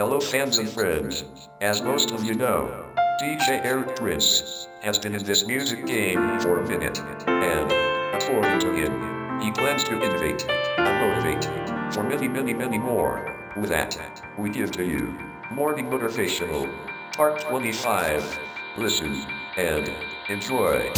Hello fans and friends. As most of you know, DJ Eric Prince has been in this music game for a minute, and according to him, he plans to innovate and motivate for many, many, many more. With that, we give to you Morning Motivational Part 25. Listen and enjoy.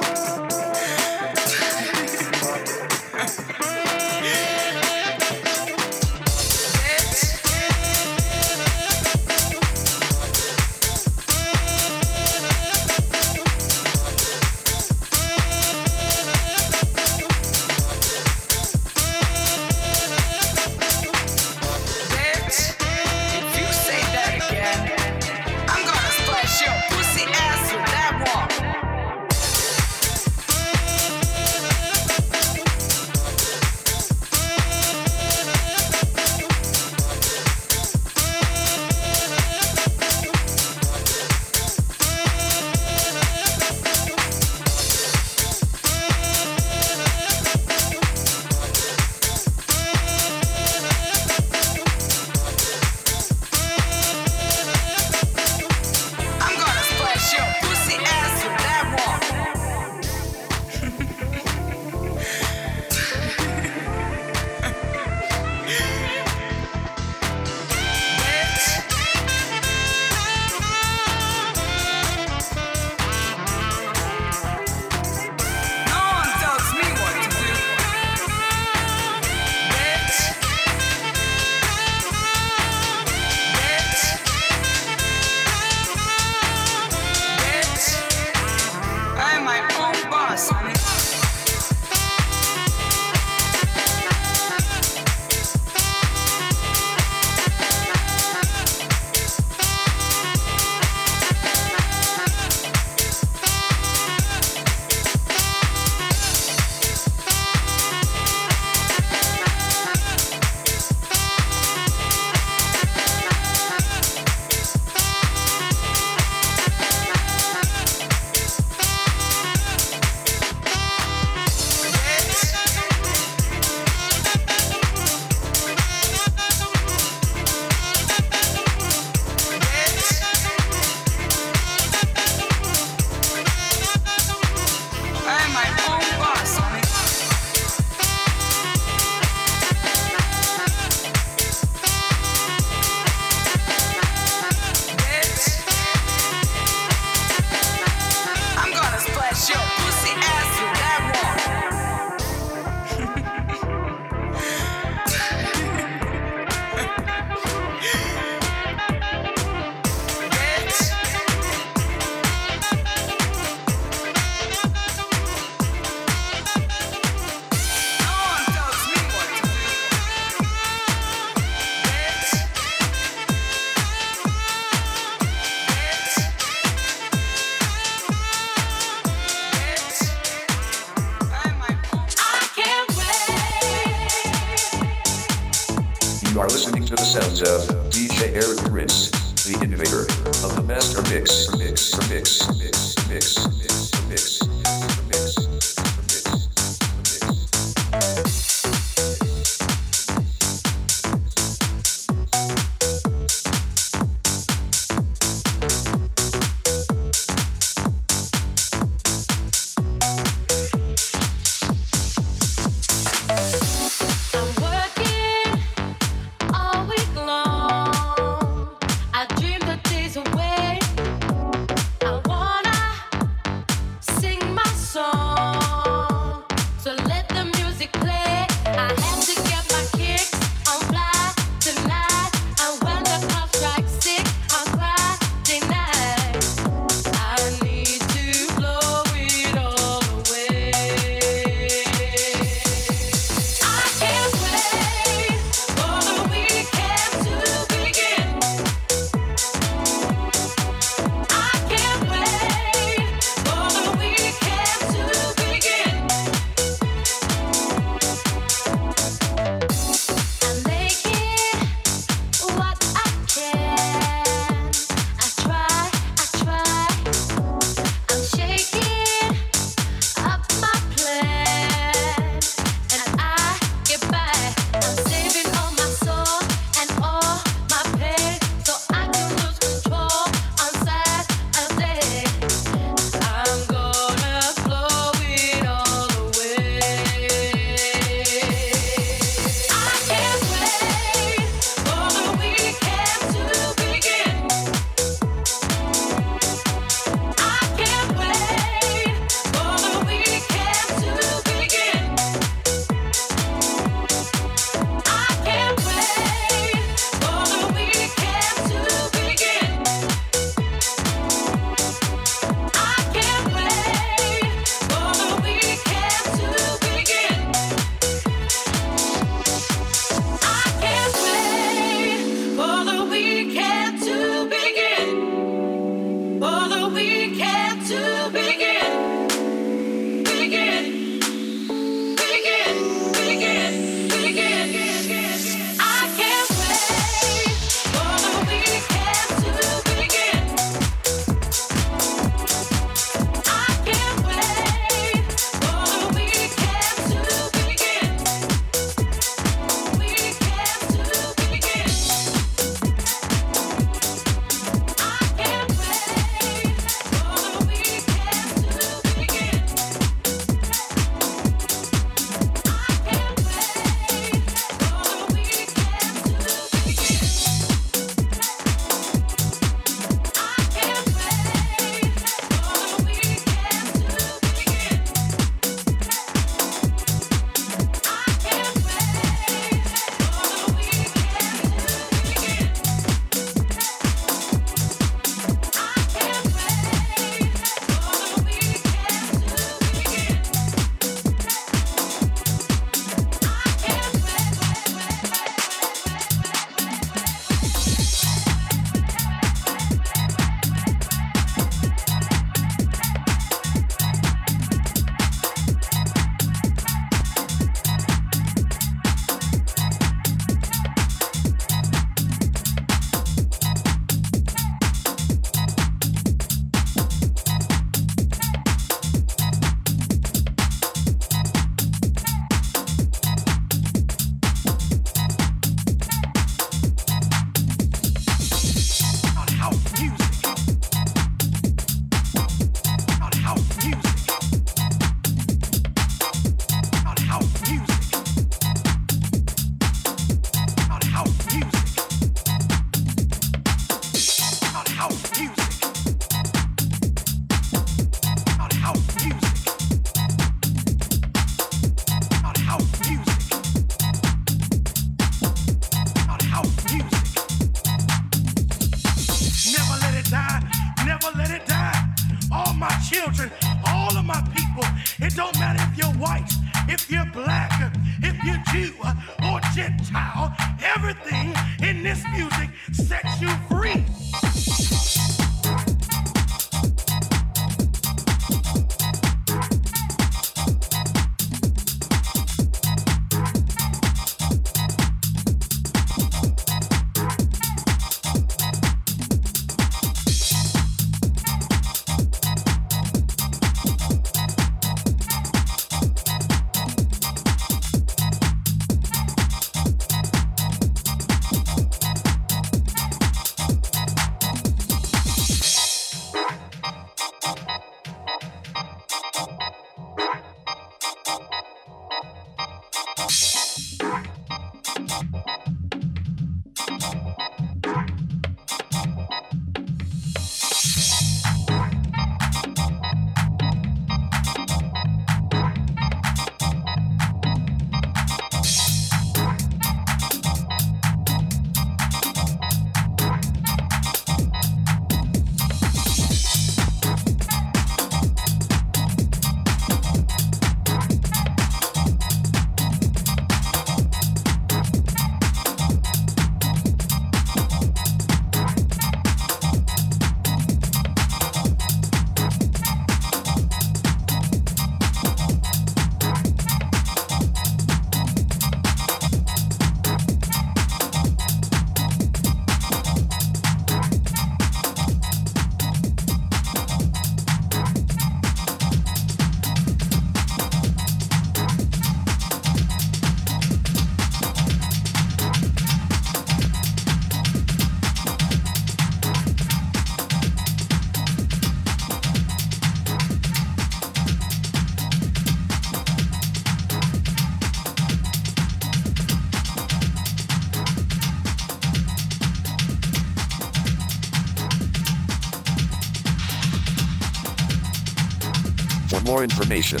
More information,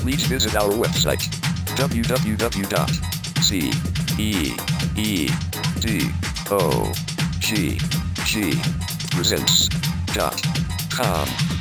please visit our website www.ceedogpresents.com.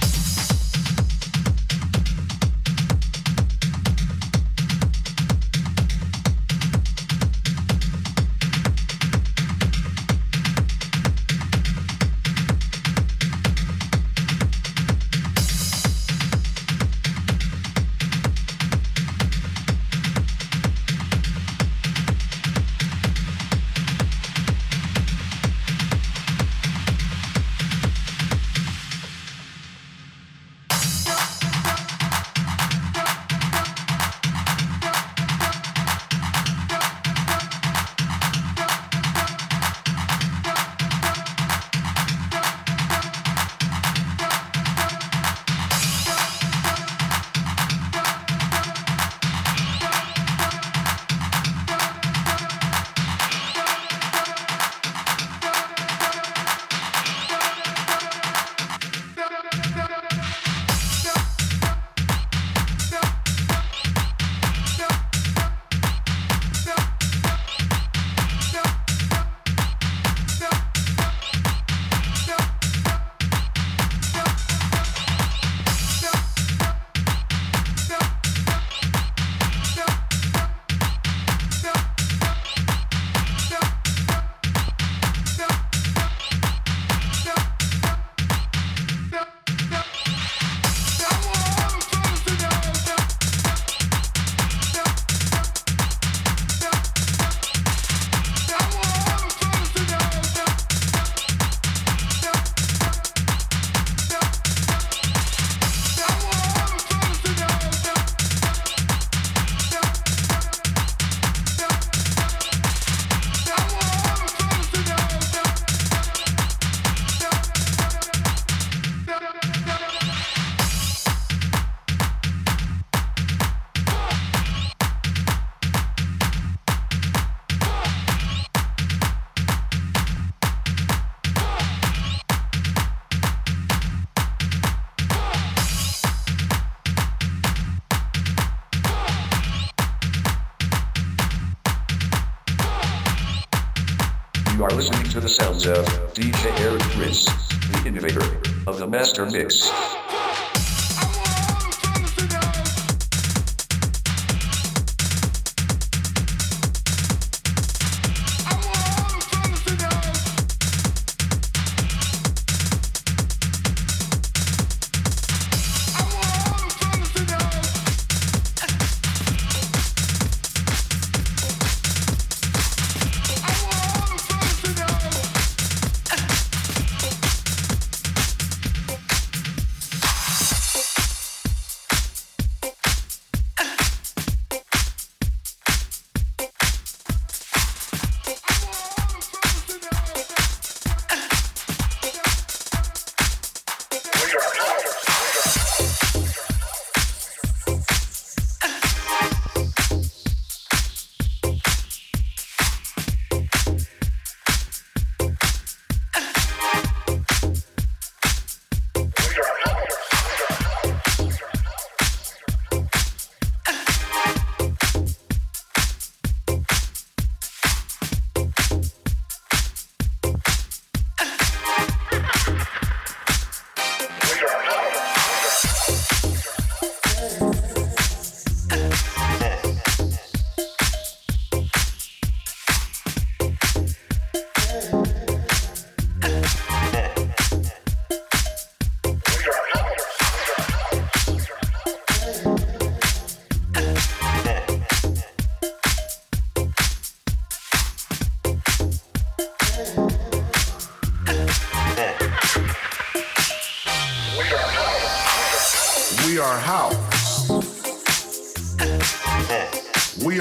master mix.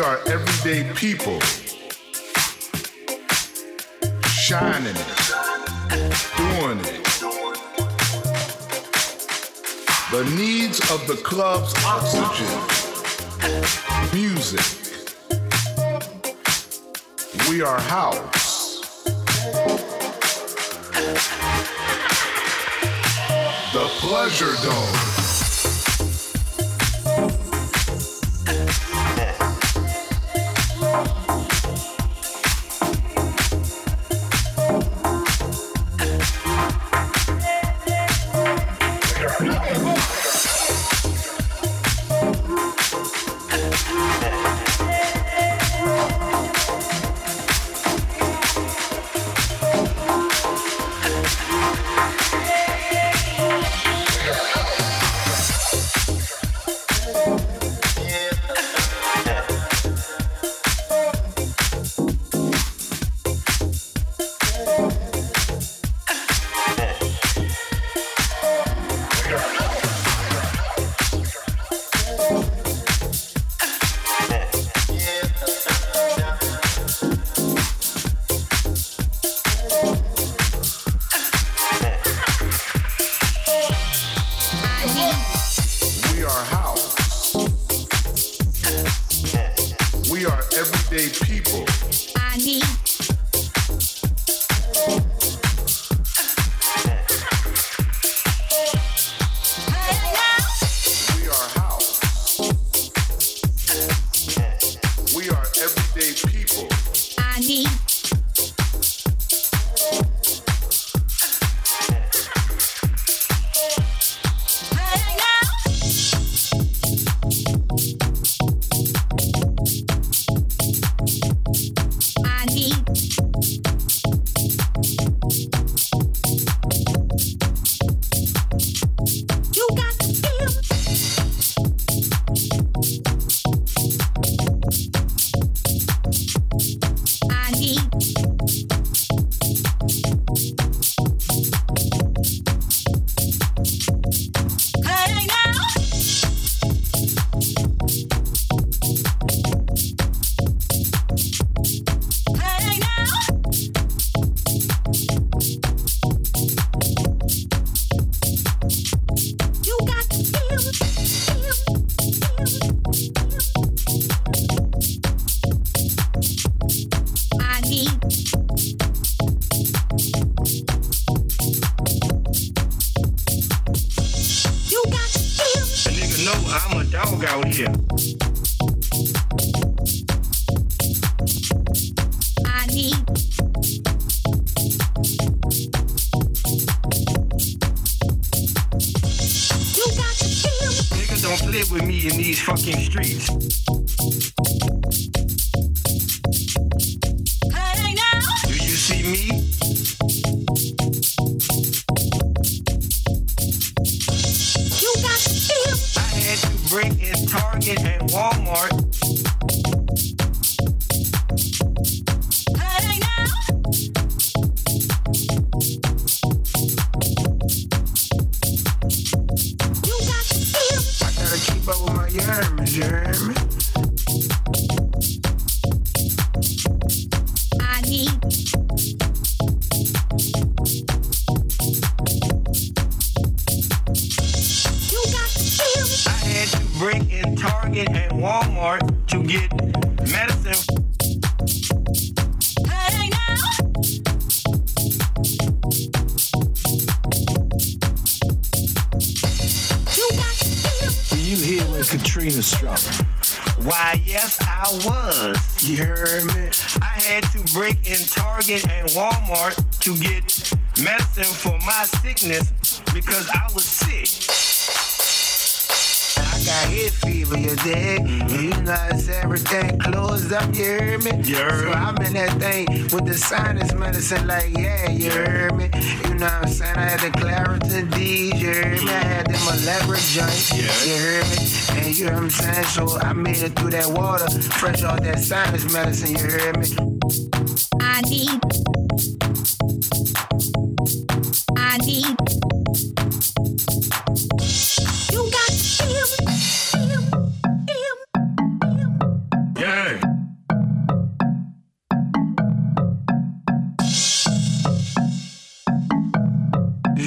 Are everyday people. Shining it. Doing it. The needs of the club's oxygen. Music. We are house. The pleasure dome. people. I need was. You heard me? I had to break in Target and Walmart to get medicine for my sickness because I was sick. I got hit fever, you dig? You know it's everything closed up, you hear me? Yeah. So I'm in that thing with the sinus medicine, like, yeah, you hear me? You know what I'm saying? I had the Claritin D, you hear me? I had them elaborate joints, yeah. you hear me? And you know what I'm saying? So I made it through that water, fresh off that sinus medicine, you hear me? I need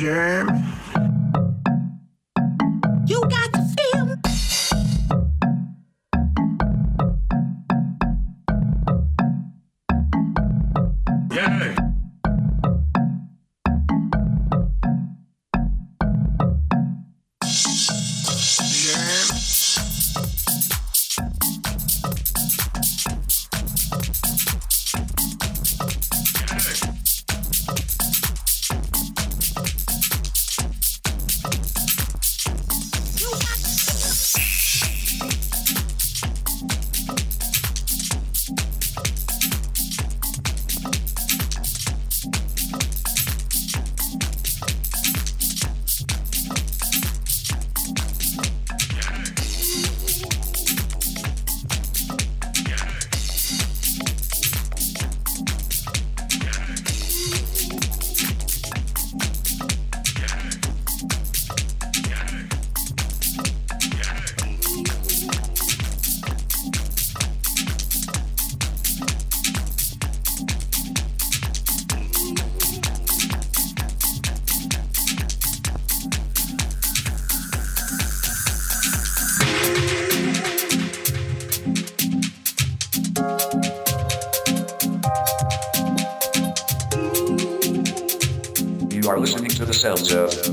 germ. Belgium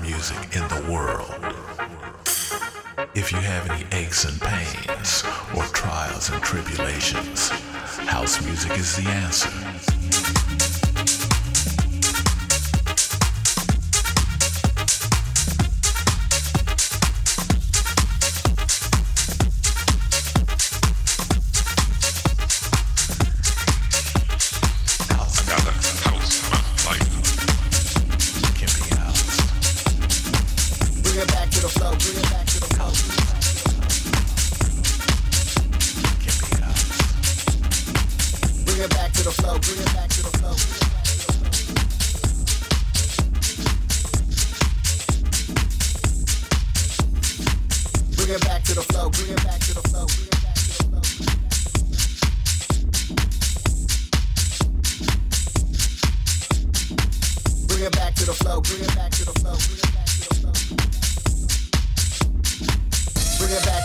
music in the world. If you have any aches and pains or trials and tribulations, house music is the answer.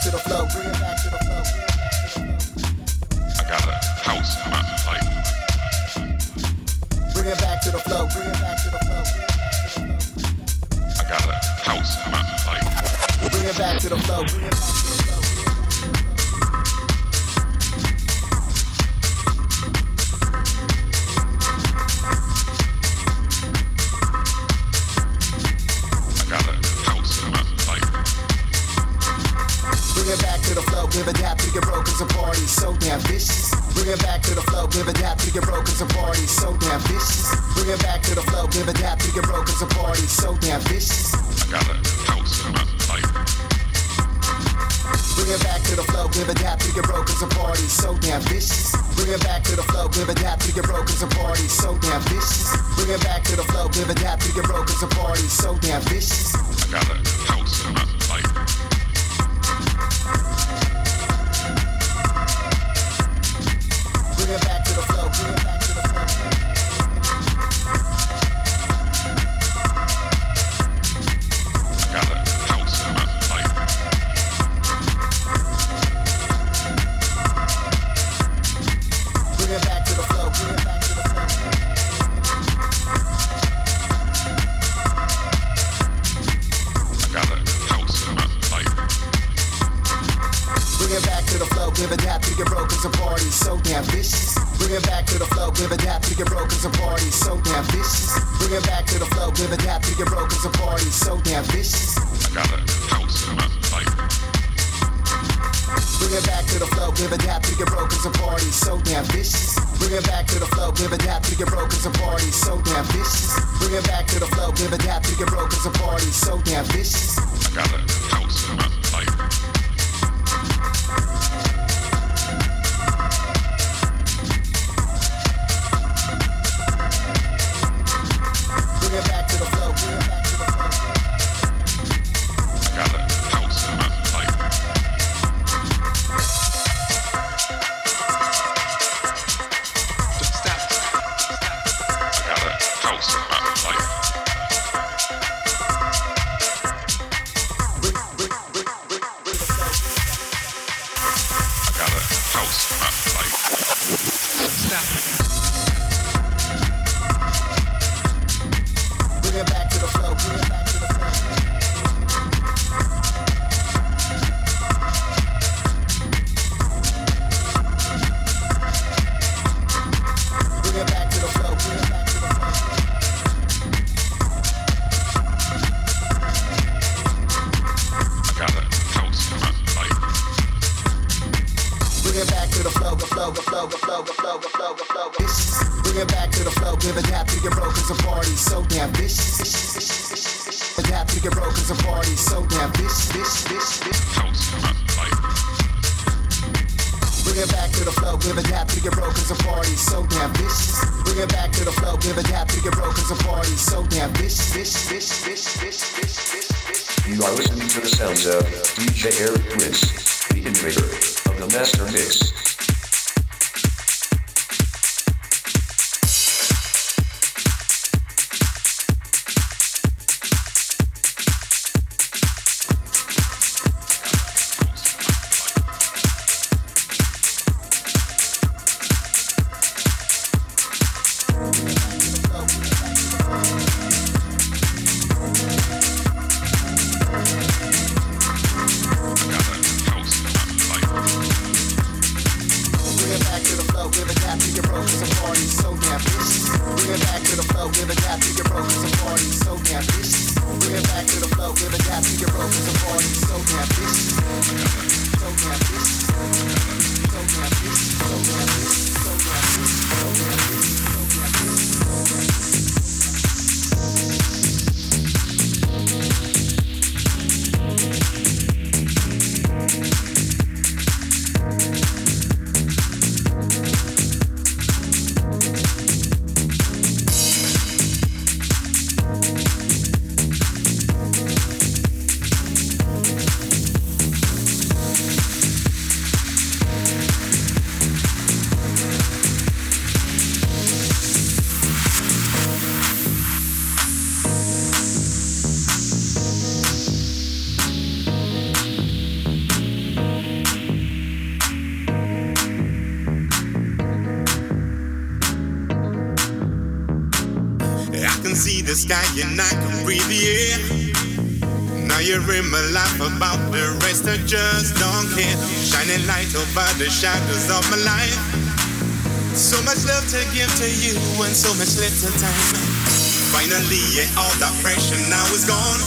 to the flow. Bring it back to the flow. I got a house in my life. Bring it back to the flow. Bring it back to the flow. I got a house in map, like. Bring it back to the flow. To get broke as a party, so damn vicious. Bring it back to the flow, give it dap to get broke as a party, so damn vicious. Bring it back to the flow, give it dap to get broke as a party, so damn vicious. So damn vicious. So damn vicious. So damn vicious. Just don't care. Shining light over the shadows of my life. So much love to give to you and so much little time. Finally, yeah, all that pressure now is gone.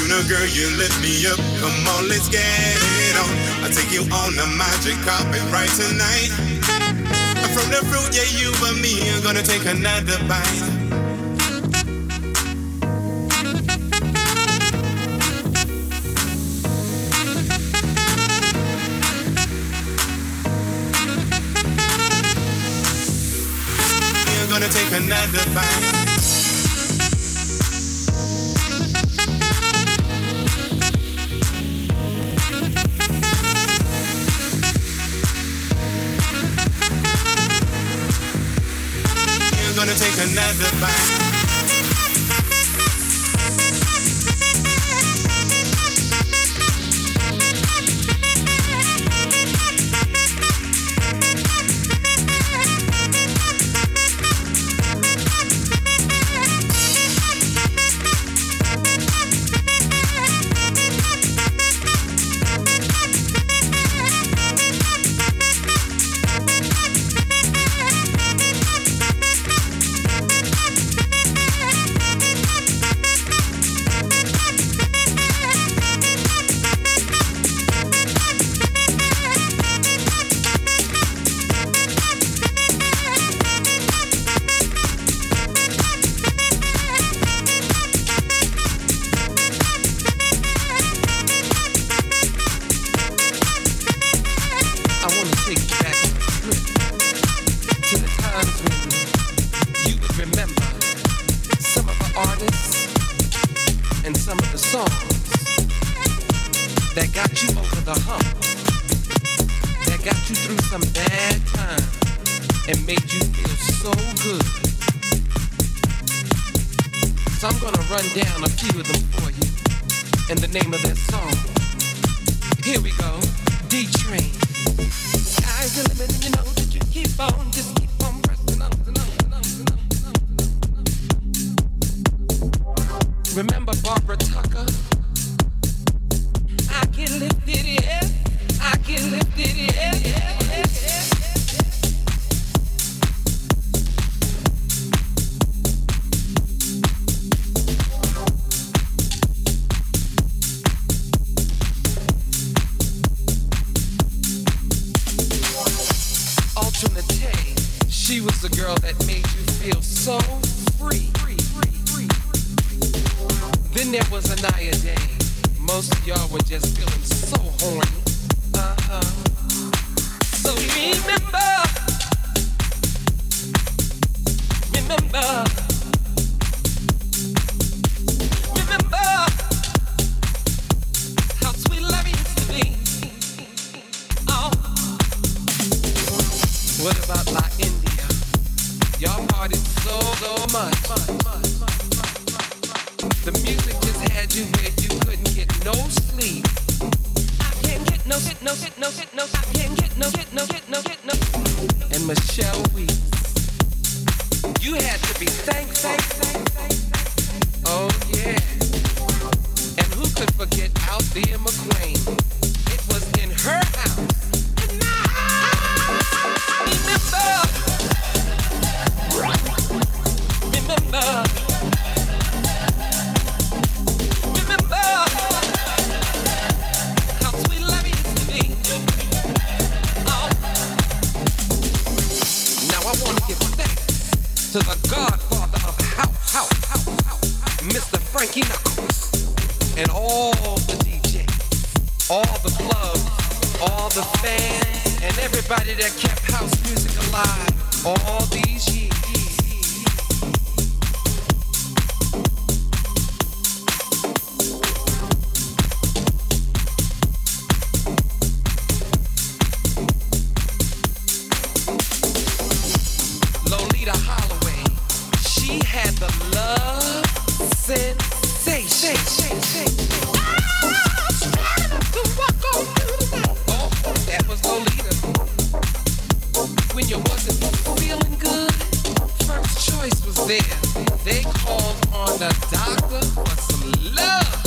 You know, girl, you lift me up. Come on, let's get it on. I'll take you on the magic carpet right tonight. From the fruit, yeah, you and me are gonna take another bite. We're gonna take another bite. Alternate. She was the girl that made you feel so free. Then there was Anaya Day. Most of y'all were just feeling so horny. Uh-huh. So remember, remember. choice was theirs. They called on the doctor for some love.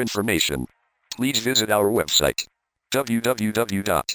More information, please visit our website www.ceedog